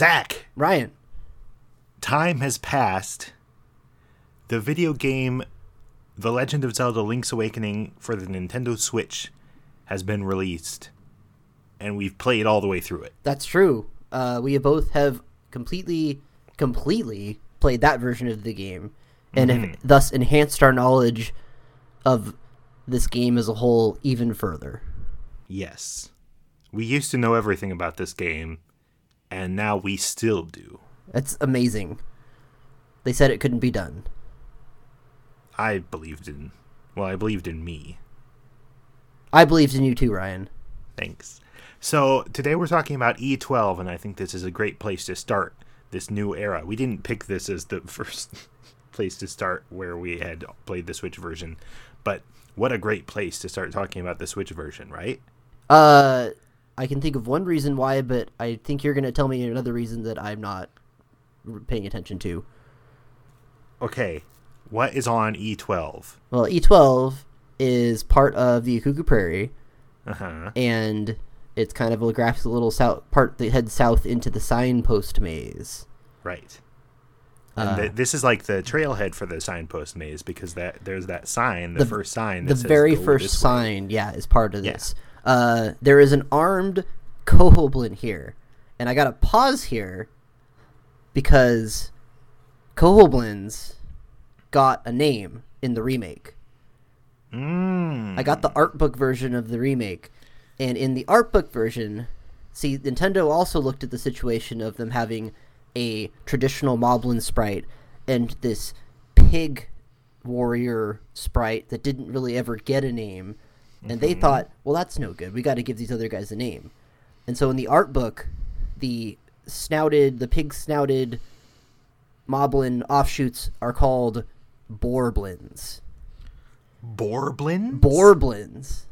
Zach, Ryan. time has passed. The video game The Legend of Zelda Link's Awakening for the Nintendo Switch has been released. And we've played all the way through it. That's true. Uh, we both have completely, completely played that version of the game, and have thus enhanced our knowledge of this game as a whole even further. Yes. We used to know everything about this game, and now we still do. That's amazing. They said it couldn't be done. I believed in. Well, I believed in me. I believed in you too, Ryan. Thanks. So today we're talking about E12, and I think this is a great place to start this new era. We didn't pick this as the first place to start where we had played the Switch version, but what a great place to start talking about the Switch version, right? Uh, I can think of one reason why, but I think you're going to tell me another reason that I'm not paying attention to. Okay, what is on E E12? Well, E12 is part of the Ukuku Prairie, Uh huh. and it's kind of a graphic little south part that heads south into the signpost maze. Right. And th- this is like the trailhead for the signpost maze because that there's that sign, the, The- first sign. the very "Go first this way." sign, yeah, is part of Yeah. this. Uh, there is an armed Kohoblin here, and I gotta pause here because Kohoblins got a name in the remake. Mm. I got the art book version of the remake, and in the art book version, see, Nintendo also looked at the situation of them having a traditional Moblin sprite and this pig warrior sprite that didn't really ever get a name, and they mm-hmm. thought, well, that's no good. We got to give these other guys a name, and so in the art book, the snouted, the pig snouted Moblin offshoots are called Borblins. Borblin. Borblins.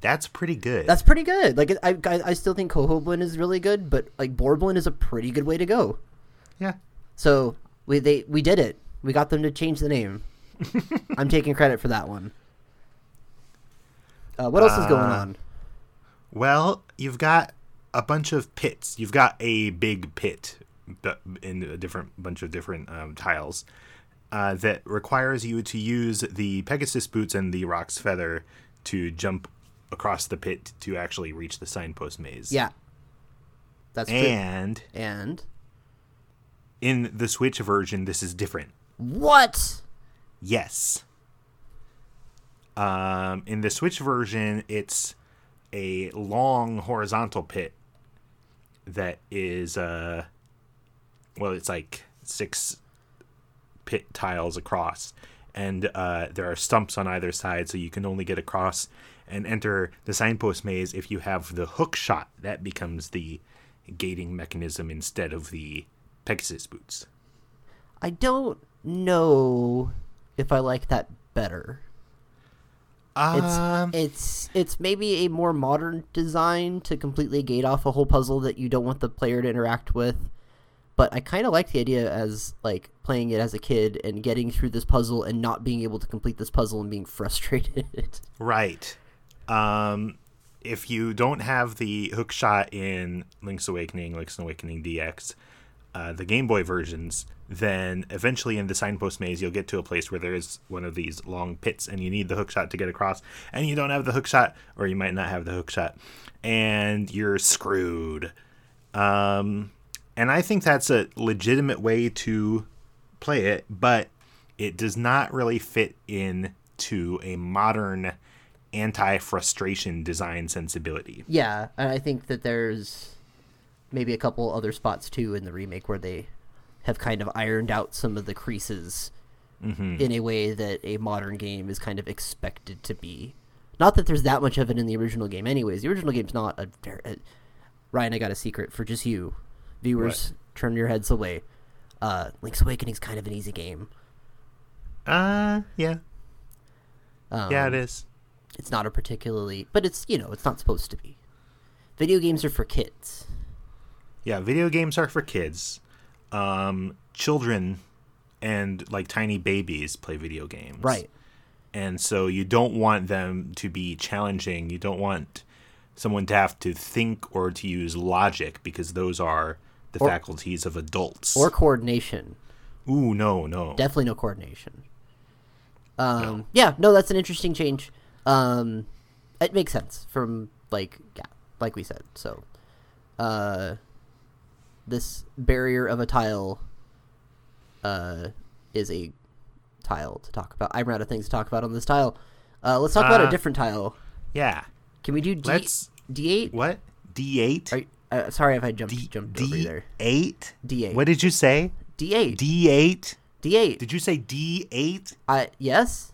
That's pretty good. That's pretty good. Like I, I, I still think Kohoblin is really good, but like Borblin is a pretty good way to go. yeah. So we they we did it. We got them to change the name. I'm taking credit for that one. Uh, what else is going Uh, on? Well, you've got a bunch of pits. You've got a big pit in a different bunch of different um, tiles uh, that requires you to use the Pegasus boots and the Roc's feather to jump across the pit to actually reach the signpost maze. Yeah, that's true. And And in the Switch version, this is different. what? Yes. Um, in the Switch version, it's a long horizontal pit that is, uh, well, it's like six pit tiles across, and uh, there are stumps on either side, so you can only get across and enter the signpost maze if you have the hook shot. That becomes the gating mechanism instead of the Pegasus boots. I don't know if I like that better. It's Um, it's it's maybe a more modern design to completely gate off a whole puzzle that you don't want the player to interact with. But I kind of like the idea as like playing it as a kid and getting through this puzzle and not being able to complete this puzzle and being frustrated. Right. Um, if you don't have the hook shot in Link's Awakening, Link's Awakening DX, uh, the Game Boy versions, then eventually in the signpost maze, you'll get to a place where there is one of these long pits and you need the hook shot to get across, and you don't have the hook shot, or you might not have the hook shot, and you're screwed. Um, and I think that's a legitimate way to play it, but it does not really fit in to a modern anti-frustration design sensibility. yeah, and I think that there's maybe a couple other spots too in the remake where they have kind of ironed out some of the creases in a way that a modern game is kind of expected to be. Not that there's that much of it in the original game, anyways. The original game's not a. a Ryan, I got a secret for just you, viewers. Turn your heads away. Uh, Link's Awakening's kind of an easy game. Uh, yeah, Um, yeah, it is. It's not a particularly, but it's you know it's not supposed to be. Video games are for kids. Yeah, video games are for kids. Um, children and like tiny babies play video games. Right. And so you don't want them to be challenging. You don't want someone to have to think or to use logic because those are the faculties of adults. or coordination. Ooh, no, no. Definitely no coordination. Um, Yeah, no, that's an interesting change. Um, it makes sense from like yeah, like we said. So, uh, this barrier of a tile, uh, is a tile to talk about. I'm out of things to talk about on this tile. Uh, let's talk about a Uh, different tile. yeah. Can we do D let's- D8? What? D8? Are you- uh, sorry if I jumped D- jumped over you there. D8? D8. What did you say? D8. D8? D8. Did you say D8? I yes.